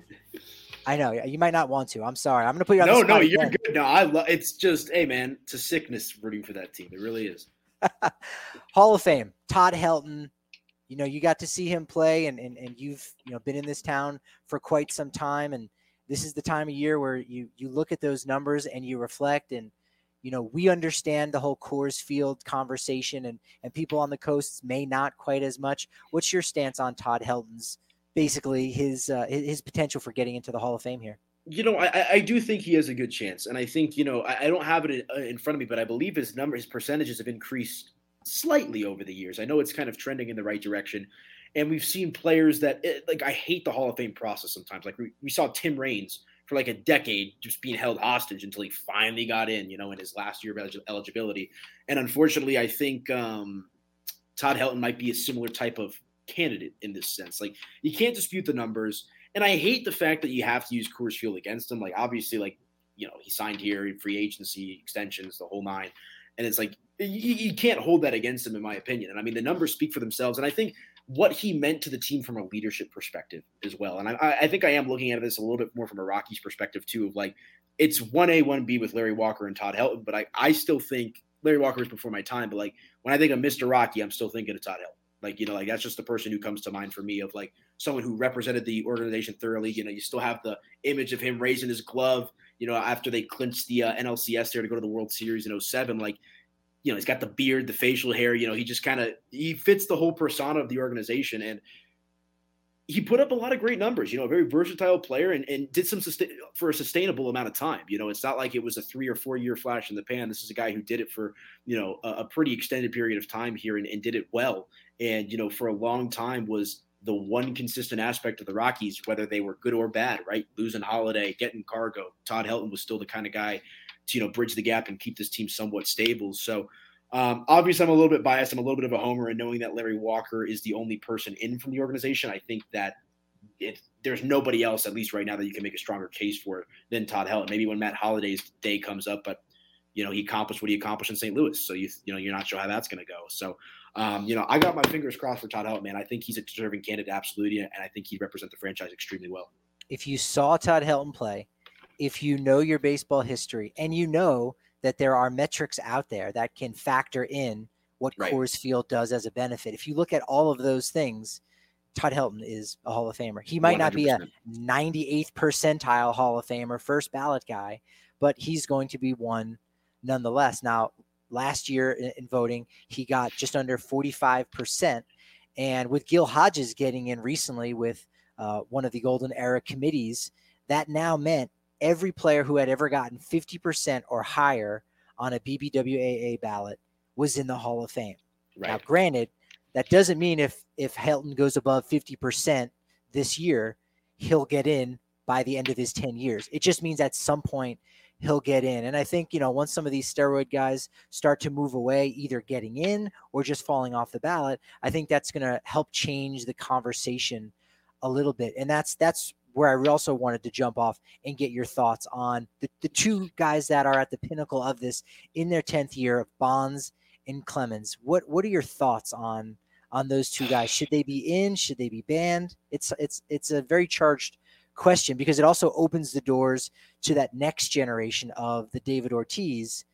I know you might not want to. I'm sorry. I'm going to put you on. The spot. No, no, you're again. good. No, I love. It's just, hey, man, it's a sickness rooting for that team. It really is. Hall of Fame, Todd Helton. You know, you got to see him play, and, and and you've you know been in this town for quite some time, and this is the time of year where you you look at those numbers and you reflect, and you know we understand the whole Coors Field conversation, and and people on the coasts may not quite as much. What's your stance on Todd Helton's basically his uh, his potential for getting into the Hall of Fame here? You know, I, I do think he has a good chance, and I think you know I, I don't have it uh, in front of me, but I believe his number, his percentages have increased slightly over the years. I know it's kind of trending in the right direction, and we've seen players that eh, like I hate the Hall of Fame process sometimes. Like we, we saw Tim Raines for like a decade just being held hostage until he finally got in, you know, in his last year of eligibility. And unfortunately, I think um, Todd Helton might be a similar type of candidate in this sense. Like you can't dispute the numbers, and I hate the fact that you have to use Coors Field against him. Like obviously, like you know he signed here, free agency extensions, the whole nine, and it's like you, you can't hold that against him, in my opinion. And I mean the numbers speak for themselves, and I think what he meant to the team from a leadership perspective as well. And I, I think I am looking at this a little bit more from a Rockies perspective too, of like it's one A, one B with Larry Walker and Todd Helton, but I, I still think Larry Walker is before my time. But like when I think of Mr. Rocky, I'm still thinking of Todd Helton. Like, you know, like that's just the person who comes to mind for me of like someone who represented the organization thoroughly. You know, you still have the image of him raising his glove, you know, after they clinched the uh, NLCS there to go to the World Series in 07. Like, you know, he's got the beard, the facial hair, you know, he just kind of he fits the whole persona of the organization. And he put up a lot of great numbers, you know, a very versatile player and, and did some sustain for a sustainable amount of time. You know, it's not like it was a three or four year flash in the pan. This is a guy who did it for, you know, a, a pretty extended period of time here and, and did it well. And, you know, for a long time was the one consistent aspect of the Rockies, whether they were good or bad, right? Losing Holliday, getting CarGo. Todd Helton was still the kind of guy to, you know, bridge the gap and keep this team somewhat stable. So, um, obviously, I'm a little bit biased. I'm a little bit of a homer, and knowing that Larry Walker is the only person in from the organization, I think that it, there's nobody else, at least right now, that you can make a stronger case for than Todd Helton. Maybe when Matt Holliday's day comes up, but you know he accomplished what he accomplished in St. Louis, so you you know you're not sure how that's going to go. So, um, you know, I got my fingers crossed for Todd Helton, man. I think he's a deserving candidate, absolutely, and I think he'd represent the franchise extremely well. If you saw Todd Helton play, if you know your baseball history, and you know that there are metrics out there that can factor in what right. Coors Field does as a benefit. If you look at all of those things, Todd Helton is a Hall of Famer. He might 100%. not be a 98th percentile Hall of Famer, first ballot guy, but he's going to be one nonetheless. Now, last year in, in voting, he got just under 45%. And with Gil Hodges getting in recently with uh, one of the Golden Era committees, that now meant every player who had ever gotten 50% or higher on a BBWAA ballot was in the Hall of Fame. Right. Now, granted, that doesn't mean if if Helton goes above 50% this year, he'll get in by the end of his 10 years. It just means at some point he'll get in. And I think, you know, once some of these steroid guys start to move away, either getting in or just falling off the ballot, I think that's going to help change the conversation a little bit. And that's that's where I also wanted to jump off and get your thoughts on the, the two guys that are at the pinnacle of this in their 10th year of Bonds and Clemens. What what are your thoughts on on those two guys? Should they be in? Should they be banned? It's it's it's a very charged question because it also opens the doors to that next generation of the David Ortiz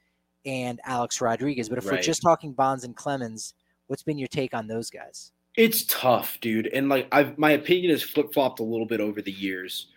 and Alex Rodriguez. But if right. we're just talking Bonds and Clemens, what's been your take on those guys? It's tough, dude. And like I've my opinion has flip flopped a little bit over the years.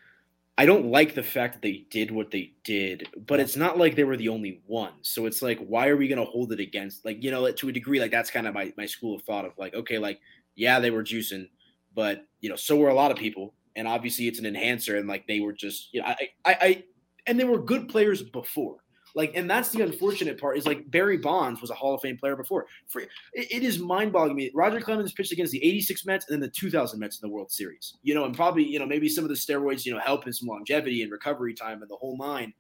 I don't like the fact that they did what they did, but it's not like they were the only ones. So it's like, why are we gonna hold it against like, you know, to a degree, like that's kind of my, my school of thought of like, okay, like, yeah, they were juicing, but you know, so were a lot of people. And obviously it's an enhancer, and like they were just, you know, I I, I and they were good players before. Like, and that's the unfortunate part is like Barry Bonds was a Hall of Fame player before. For, it, it is mind boggling me. Roger Clemens pitched against the 86 Mets and then the 2000 Mets in the World Series, you know, and probably, you know, maybe some of the steroids, you know, help in some longevity and recovery time and the whole nine,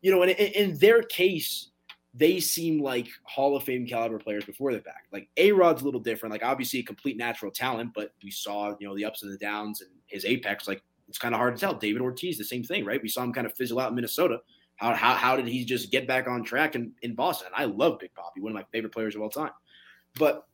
you know, and in, their case, they seem like Hall of Fame caliber players before they're back. Like A Rod's a little different. Like obviously a complete natural talent, but we saw you know the ups and the downs and his apex. Like it's kind of hard to tell. David Ortiz, the same thing, right? We saw him kind of fizzle out in Minnesota. How how, how did he just get back on track in, in Boston? I love Big Papi, one of my favorite players of all time. But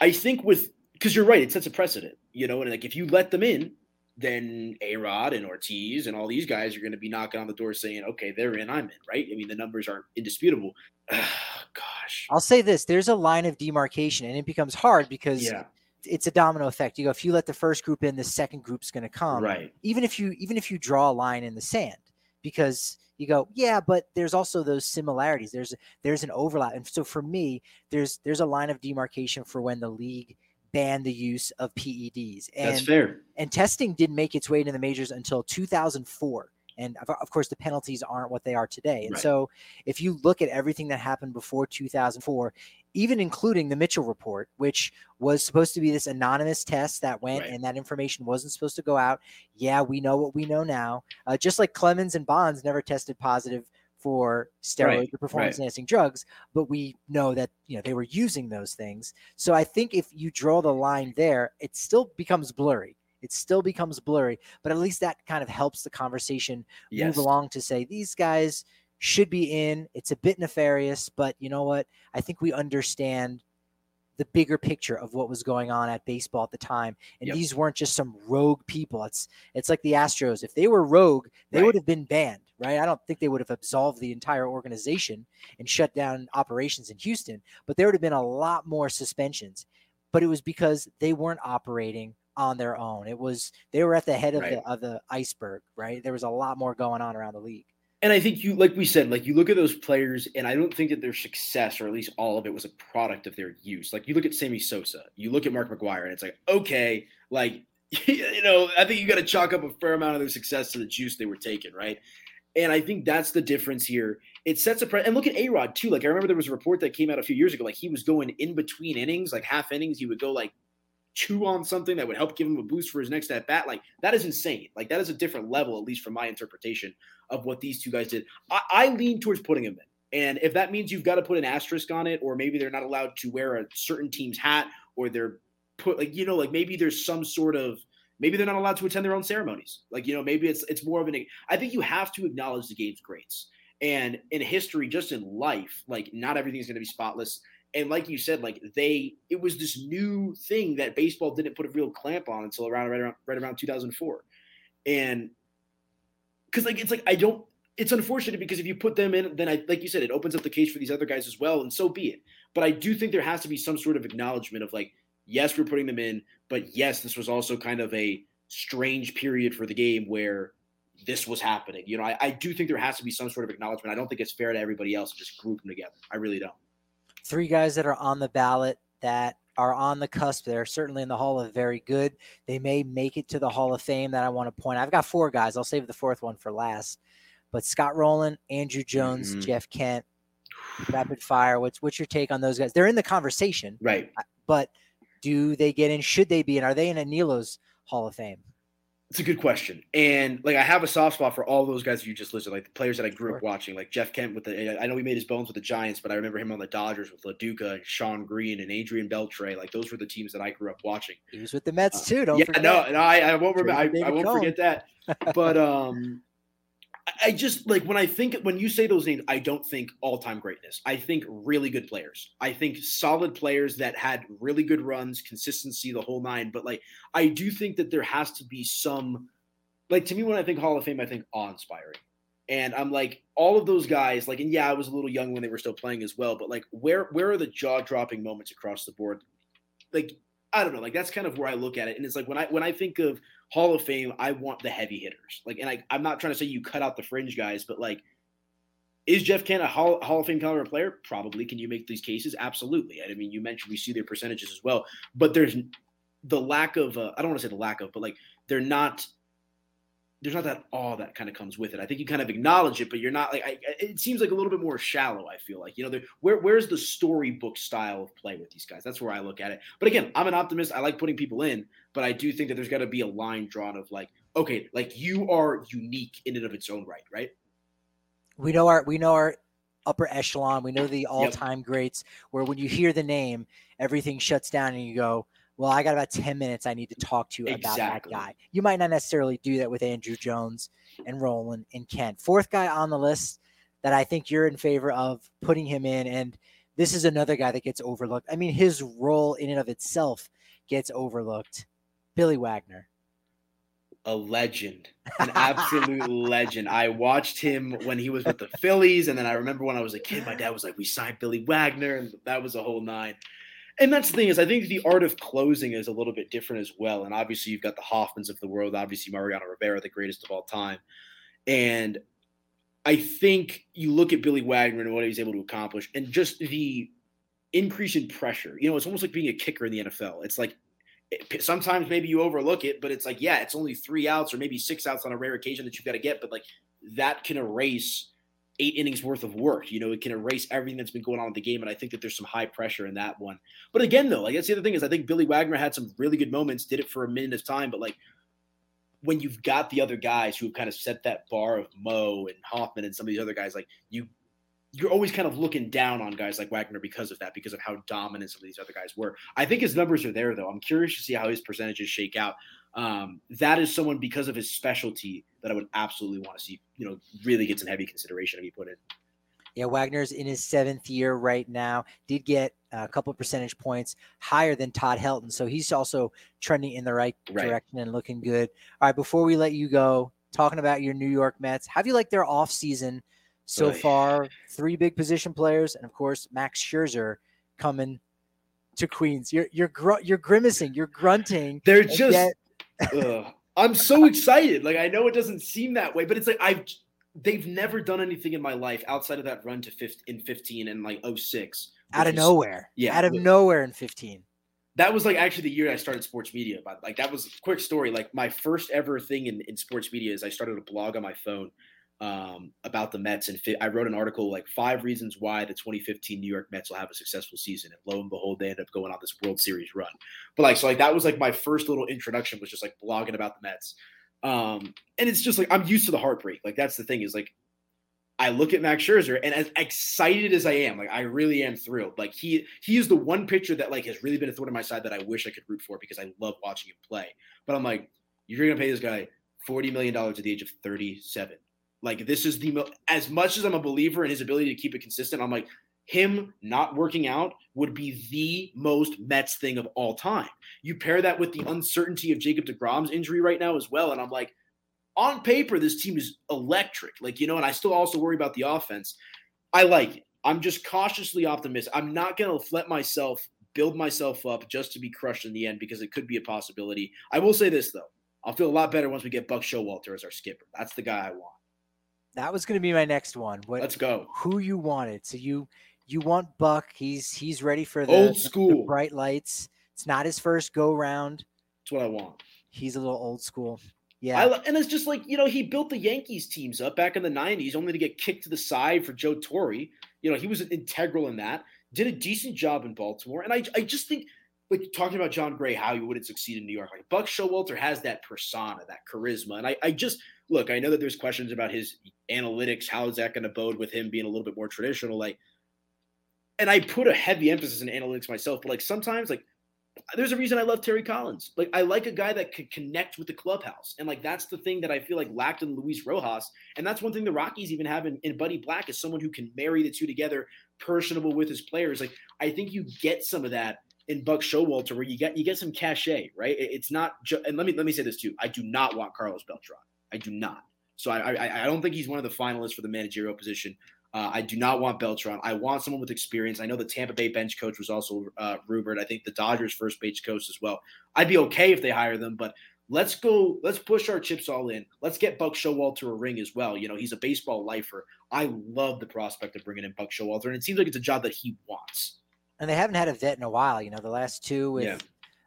I think with because you're right, it sets a precedent, you know, and like if you let them in, then A Rod and Ortiz and all these guys are going to be knocking on the door saying, okay, they're in, I'm in, right? I mean, the numbers are indisputable. gosh. I'll say this there's a line of demarcation, and it becomes hard because. Yeah. It's a domino effect. You go if you let the first group in, the second group's going to come. Right. Even if you even if you draw a line in the sand, because you go, yeah, but there's also those similarities. There's there's an overlap, and so for me, there's there's a line of demarcation for when the league banned the use of PEDs. And, That's fair. And testing didn't make its way into the majors until 2004. And of, of course, the penalties aren't what they are today. And Right. so, if you look at everything that happened before 2004, even including the Mitchell report, which was supposed to be this anonymous test that went Right. and that information wasn't supposed to go out. Yeah, we know what we know now. Uh, just like Clemens and Bonds never tested positive for steroids Right, or performance enhancing drugs, but we know that you know they were using those things. So I think if you draw the line there, it still becomes blurry. It still becomes blurry, but at least that kind of helps the conversation Yes. move along to say these guys should be in. It's a bit nefarious, but you know what? I think we understand the bigger picture of what was going on at baseball at the time. And Yep. these weren't just some rogue people. It's it's like the Astros. If they were rogue, they Right. would have been banned, right? I don't think they would have absolved the entire organization and shut down operations in Houston, but there would have been a lot more suspensions. But it was because they weren't operating on their own. It was they were at the head of Right. the of the iceberg, right? There was a lot more going on around the league. And I think you, like we said, like you look at those players, and I don't think that their success, or at least all of it, was a product of their use. Like you look at Sammy Sosa, you look at Mark McGwire, and it's like, okay, like you know, I think you got to chalk up a fair amount of their success to the juice they were taking, right? And I think that's the difference here. It sets a pre- and look at A Rod too. Like I remember there was a report that came out a few years ago, like he was going in between innings, like half innings, he would go like chew on something that would help give him a boost for his next at bat. Like that is insane. Like that is a different level, at least from my interpretation of what these two guys did. I, I lean towards putting him in. And if that means you've got to put an asterisk on it, or maybe they're not allowed to wear a certain team's hat, or they're put like, you know, like maybe there's some sort of maybe they're not allowed to attend their own ceremonies. Like, you know, maybe it's it's more of an I think you have to acknowledge the game's greats. And in history, just in life, like not everything's gonna be spotless. And like you said, like they it was this new thing that baseball didn't put a real clamp on until around right around right around 2004. And because like it's like I don't. It's unfortunate because if you put them in, then I like you said, it opens up the case for these other guys as well, and so be it. But I do think there has to be some sort of acknowledgement of like, yes, we're putting them in, but yes, this was also kind of a strange period for the game where this was happening. You know, I, I do think there has to be some sort of acknowledgement. I don't think it's fair to everybody else to just group them together. I really don't. Three guys that are on the ballot that are on the cusp. They're certainly in the Hall of Very Good. They may make it to the Hall of Fame that I want to point. I've got four guys. I'll save the fourth one for last. But Scott Rolen, Andruw Jones, Mhm. Jeff Kent, rapid fire. What's what's your take on those guys? They're in the conversation, Right. but do they get in? Should they be And Are they in Aniello's Hall of Fame? It's a good question. And like I have a soft spot for all those guys you just listed, like the players that I grew up watching, like Jeff Kent with the I know he made his bones with the Giants, but I remember him on the Dodgers with Lo Duca and Shawn Green and Adrian Beltre. Like those were the teams that I grew up watching. He was with the Mets Uh, too. Don't yeah, forget. no, no, I, I won't remember. I, I won't forget that. But um, I- just like when I think when you say those names, I don't think all time greatness. I think really good players. I think solid players that had really good runs, consistency, the whole nine. But like, I do think that there has to be some, like to me, when I think Hall of Fame, I think awe inspiring. And I'm like, all of those guys, like, and yeah, I was a little young when they were still playing as well, but like, where where are the jaw dropping moments across the board? Like, I don't know, like that's kind of where I look at it. And it's like when I when I think of Hall of Fame, I want the heavy hitters. Like, and I, I'm not trying to say you cut out the fringe guys, but like, is Jeff Kent a Hall, Hall of Fame caliber player? Probably. Can you make these cases? Absolutely. I mean, you mentioned we see their percentages as well, but there's the lack of uh, I don't want to say the lack of, but like they're not. There's not that awe that kind of comes with it. I think you kind of acknowledge it, but you're not like. I, it seems like a little bit more shallow. I feel like you know, there- where where's the storybook style of play with these guys? That's where I look at it. But again, I'm an optimist. I like putting people in, but I do think that there's got to be a line drawn of like, okay, like you are unique in and of its own right, right? we know our we know our upper echelon. We know the all-time yep. greats where when you hear the name, everything shuts down and you go, well, I got about 10 minutes I need to talk to you exactly. about that guy. You might not necessarily do that with Andruw Jones and Rolen and Kent. Fourth guy on the list that I think you're in favor of putting him in. And this is another guy that gets overlooked. I mean, his role in and of itself gets overlooked. Billy Wagner. A legend, an absolute legend. I watched him when he was with the Phillies, and then I remember when I was a kid, my dad was like, "We signed Billy Wagner," and that was a whole nine. And that's the thing is, I think the art of closing is a little bit different as well. And obviously, you've got the Hoffmans of the world, obviously Mariano Rivera, the greatest of all time, and I think you look at Billy Wagner and what he's able to accomplish, and just the increase in pressure. You know, it's almost like being a kicker in the NFL. It's like sometimes maybe you overlook it, but it's like, yeah, it's only three outs or maybe six outs on a rare occasion that you've got to get, but like that can erase eight innings worth of work. You know, it can erase everything that's been going on in the game. And I think that there's some high pressure in that one. But again, though, like that's the other thing is I think Billy Wagner had some really good moments, did it for a minute of time, but like when you've got the other guys who have kind of set that bar of Mo and Hoffman and some of these other guys, like you you're always kind of looking down on guys like Wagner because of that, because of how dominant some of these other guys were. I think his numbers are there though. I'm curious to see how his percentages shake out. Um, that is someone because of his specialty that I would absolutely want to see, you know, really get some heavy consideration if he put in. Yeah, Wagner's in his seventh year right now. Did get a couple percentage points higher than Todd Helton, so he's also trending in the right, right, direction and looking good. All right, before we let you go, talking about your New York Mets, have you liked their offseason so oh, far? Three big position players, and of course Max Scherzer coming to Queens. You're you're gr- you're grimacing, you're grunting. They're just. Yet- I'm so excited. Like I know it doesn't seem that way, but it's like I've they've never done anything in my life outside of that run to 15 in 15 and like 06 out of nowhere yeah out of nowhere in 15 that was like actually the year I started sports media. But like that was a quick story. Like my first ever thing in, in sports media is I started a blog on my phone um, about the Mets, and I wrote an article like five reasons why the 2015 New York Mets will have a successful season. And lo and behold, they end up going on this World Series run. But like so, like that was like my first little introduction was just like blogging about the Mets. Um, and it's just like I'm used to the heartbreak. Like that's the thing is like I look at Max Scherzer and as excited as I am, like I really am thrilled. Like he he is the one pitcher that like has really been a thorn in my side that I wish I could root for because I love watching him play. But I'm like, you're gonna pay this guy forty million dollars at the age of 37. Like this is the as much as I'm a believer in his ability to keep it consistent. I'm like, him not working out would be the most Mets thing of all time. You pair that with the uncertainty of Jacob deGrom's injury right now as well. And I'm like, on paper, this team is electric. Like, you know, and I still also worry about the offense. I like it. I'm just cautiously optimistic. I'm not going to let myself build myself up just to be crushed in the end because it could be a possibility. I will say this, though. I'll feel a lot better once we get Buck Showalter as our skipper. That's the guy I want. That was going to be my next one. What, Let's go. Who you wanted? So you you want Buck. He's he's ready for the old school the bright lights. It's not his first go round. That's what I want. He's a little old school. Yeah. I, and it's just like, you know, he built the Yankees teams up back in the 90s only to get kicked to the side for Joe Torre. You know, he was integral in that. Did a decent job in Baltimore. And I, I just think, like, talking about Jon Gray, how he wouldn't succeed in New York, like, Buck Showalter has that persona, that charisma. And I, I just, look, I know that there's questions about his analytics. How is that going to bode with him being a little bit more traditional? Like, and I put a heavy emphasis in analytics myself, but like sometimes like there's a reason I love Terry Collins. Like I like a guy that could connect with the clubhouse. And like that's the thing that I feel like lacked in Luis Rojas. And that's one thing the Rockies even have in, in Buddy Black is someone who can marry the two together, personable with his players. Like I think you get some of that in Buck Showalter where you get you get some cachet, right? It's not ju- and let me let me say this too. I do not want Carlos Beltran. I do not. So I, I I don't think he's one of the finalists for the managerial position. Uh, I do not want Beltran. I want someone with experience. I know the Tampa Bay bench coach was also uh, rumored. I think the Dodgers first bench coach as well. I'd be okay if they hire them, but let's go. Let's push our chips all in. Let's get Buck Showalter a ring as well. You know, he's a baseball lifer. I love the prospect of bringing in Buck Showalter, and it seems like it's a job that he wants. And they haven't had a vet in a while. You know, the last two with yeah.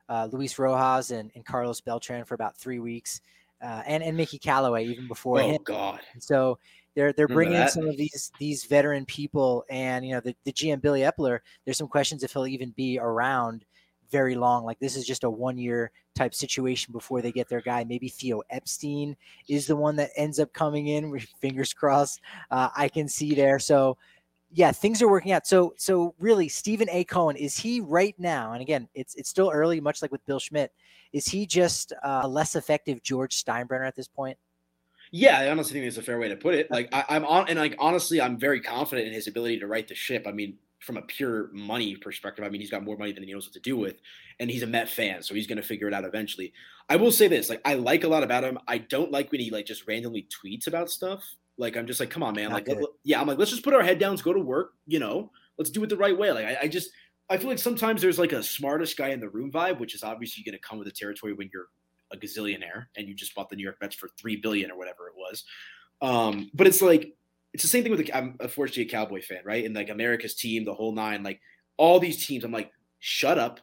uh, Luis Rojas and, and Carlos Beltran for about three weeks. Uh, and and Mickey Callaway even before oh, him. God! So they're they're bringing in some of these these veteran people, and you know the, the GM Billy Eppler. There's some questions if he'll even be around very long. Like this is just a one year type situation before they get their guy. Maybe Theo Epstein is the one that ends up coming in. Fingers crossed. Uh, I can see there. So yeah, things are working out. So, so really, Steven A. Cohen is he right now? And again, it's it's still early, much like with Bill Schmidt. Is he just uh, a less effective George Steinbrenner at this point? Yeah, I honestly think it's a fair way to put it. Like I, am on, and like honestly, I'm very confident in his ability to right the ship. I mean, from a pure money perspective, I mean, he's got more money than he knows what to do with, and he's a Met fan, so he's going to figure it out eventually. I will say this: like, I like a lot about him. I don't like when he like just randomly tweets about stuff. Like, I'm just like, come on, man. Not like, let, yeah, I'm like, let's just put our head down, go to work. You know, let's do it the right way. Like, I, I just, I feel like sometimes there's like a smartest guy in the room vibe, which is obviously going to come with the territory when you're a gazillionaire and you just bought the New York Mets for three billion or whatever it was. Um, but it's like it's the same thing with the, I'm unfortunately a Cowboy fan, right? And like America's team, the whole nine, like all these teams, I'm like, shut up,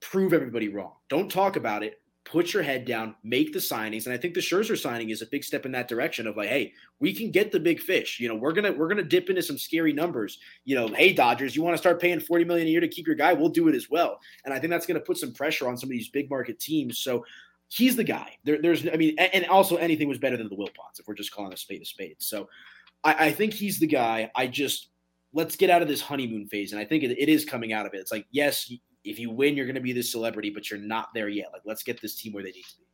prove everybody wrong. Don't talk about it. Put your head down, make the signings, and I think the Scherzer signing is a big step in that direction of like, hey, we can get the big fish. You know, we're gonna we're gonna dip into some scary numbers. You know, hey Dodgers, you want to start paying forty million a year to keep your guy? We'll do it as well. And I think that's gonna put some pressure on some of these big market teams. So he's the guy. There, there's, I mean, and also anything was better than the Wilpons if we're just calling a spade a spade. So I, I, think he's the guy. I just let's get out of this honeymoon phase, and I think it, it is coming out of it. It's like yes, if you win, you're going to be this celebrity, but you're not there yet. Like let's get this team where they need to be.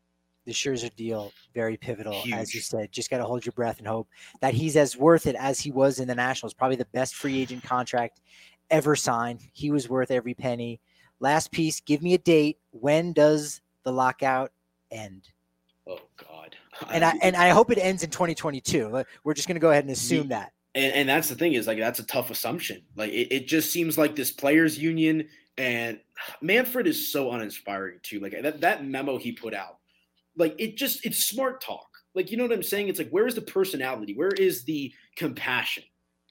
The Scherzer deal, very pivotal, Huge. as you said. Just got to hold your breath and hope that he's as worth it as he was in the Nationals. Probably the best free agent contract ever signed. He was worth every penny. Last piece, give me a date. When does the lockout end? Oh God. And I and I hope it ends in 2022. Uh, we're just going to go ahead and assume that. And, and that's the thing is like that's a tough assumption. Like it, it just seems like this players union and Manfred is so uninspiring too. Like that that memo he put out, like it just it's smart talk. Like you know what I'm saying? It's like where is the personality? Where is the compassion?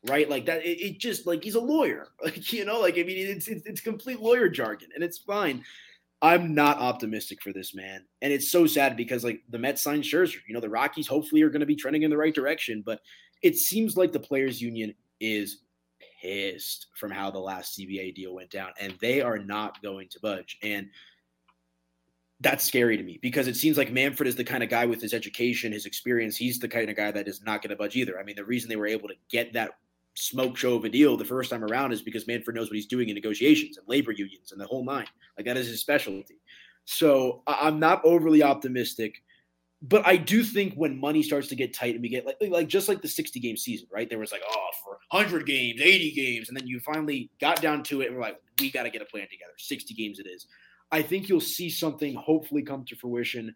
Right? Like that. It, it just like he's a lawyer. Like you know, like I mean, it's, it's it's complete lawyer jargon, and it's fine. I'm not optimistic for this man. And it's so sad because like the Mets signed Scherzer. You know, the Rockies hopefully are going to be trending in the right direction, but it seems like the players union is pissed from how the last CBA deal went down and they are not going to budge. And that's scary to me because it seems like Manfred is the kind of guy with his education, his experience, he's the kind of guy that is not going to budge either. I mean, the reason they were able to get that smoke show of a deal the first time around is because Manfred knows what he's doing in negotiations and labor unions and the whole nine. Like that is his specialty. So I'm not overly optimistic, but I do think when money starts to get tight and we get like like just like the 60 game season, right? There was like oh for 100 games, 80 games, and then you finally got down to it and we're like we got to get a plan together. 60 games it is. I think you'll see something hopefully come to fruition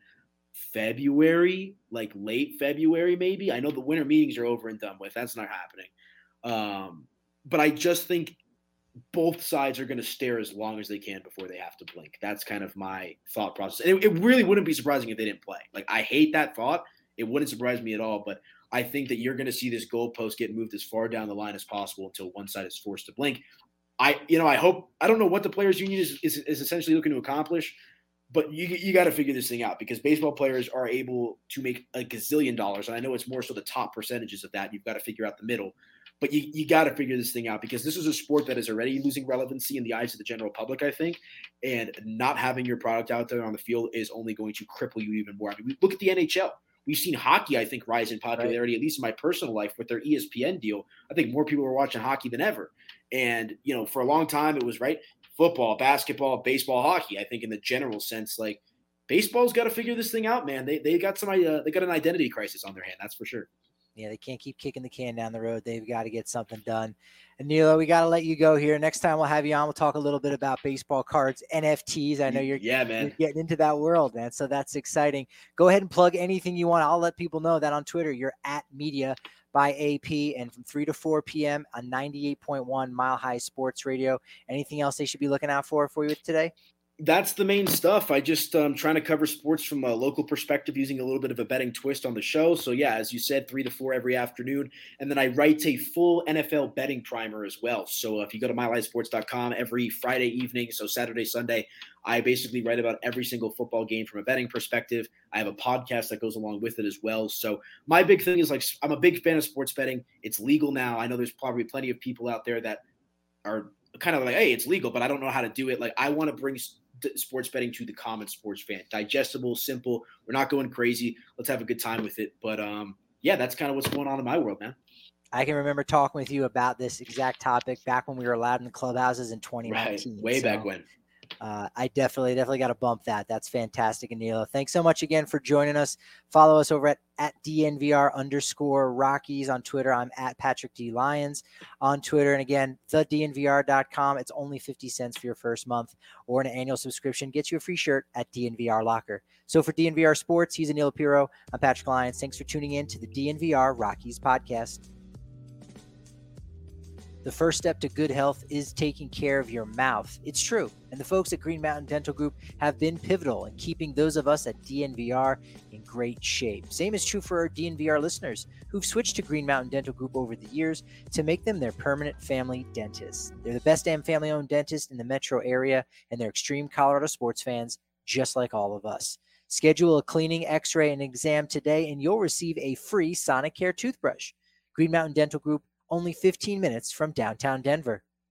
February, like late February maybe. I know the winter meetings are over and done with. That's not happening. Um, but I just think both sides are going to stare as long as they can before they have to blink. That's kind of my thought process. And it, it, really wouldn't be surprising if they didn't play. Like I hate that thought. It wouldn't surprise me at all. But I think that you're going to see this goalpost get moved as far down the line as possible until one side is forced to blink. I, you know, I hope. I don't know what the players' union is is, is essentially looking to accomplish, but you you got to figure this thing out because baseball players are able to make a gazillion dollars, and I know it's more so the top percentages of that. You've got to figure out the middle. But you, you got to figure this thing out because this is a sport that is already losing relevancy in the eyes of the general public, I think. And not having your product out there on the field is only going to cripple you even more. I mean, look at the NHL. We've seen hockey, I think, rise in popularity, right. at least in my personal life, with their ESPN deal. I think more people are watching hockey than ever. And, you know, for a long time, it was right football, basketball, baseball, hockey. I think, in the general sense, like baseball's got to figure this thing out, man. They, they got some, uh, they got an identity crisis on their hand. That's for sure. Yeah, they can't keep kicking the can down the road. They've got to get something done. And Nilo, we got to let you go here. Next time we'll have you on. We'll talk a little bit about baseball cards, NFTs. I know you're yeah, man, you're getting into that world, man. So that's exciting. Go ahead and plug anything you want. I'll let people know that on Twitter you're at media by AP and from 3 to 4 p.m. on 98.1 Mile High Sports Radio. Anything else they should be looking out for for you today? That's the main stuff. I just um trying to cover sports from a local perspective using a little bit of a betting twist on the show. So yeah, as you said, three to four every afternoon, and then I write a full NFL betting primer as well. So if you go to milehighsports.com every Friday evening, so Saturday, Sunday, I basically write about every single football game from a betting perspective. I have a podcast that goes along with it as well. So my big thing is like I'm a big fan of sports betting. It's legal now. I know there's probably plenty of people out there that are kind of like, hey, it's legal, but I don't know how to do it. Like I want to bring sports betting to the common sports fan. Digestible, simple. We're not going crazy. Let's have a good time with it. But um, yeah, that's kind of what's going on in my world, man. I can remember talking with you about this exact topic back when we were allowed in the clubhouses in 2019. Right. Way so, back when uh, I definitely, definitely got to bump that. That's fantastic, Aniello. Thanks so much again for joining us. Follow us over at, at DNVR underscore Rockies on Twitter. I'm at Patrick D. Lyons on Twitter. And again, the DNVR.com. It's only 50 cents for your first month or an annual subscription. Gets you a free shirt at DNVR Locker. So for DNVR Sports, he's Aniello Piro. I'm Patrick Lyons. Thanks for tuning in to the DNVR Rockies podcast. The first step to good health is taking care of your mouth. It's true. And the folks at Green Mountain Dental Group have been pivotal in keeping those of us at DNVR in great shape. Same is true for our DNVR listeners who've switched to Green Mountain Dental Group over the years to make them their permanent family dentist. They're the best damn family owned dentist in the metro area, and they're extreme Colorado sports fans, just like all of us. Schedule a cleaning, x ray, and exam today, and you'll receive a free Sonicare toothbrush. Green Mountain Dental Group only 15 minutes from downtown Denver.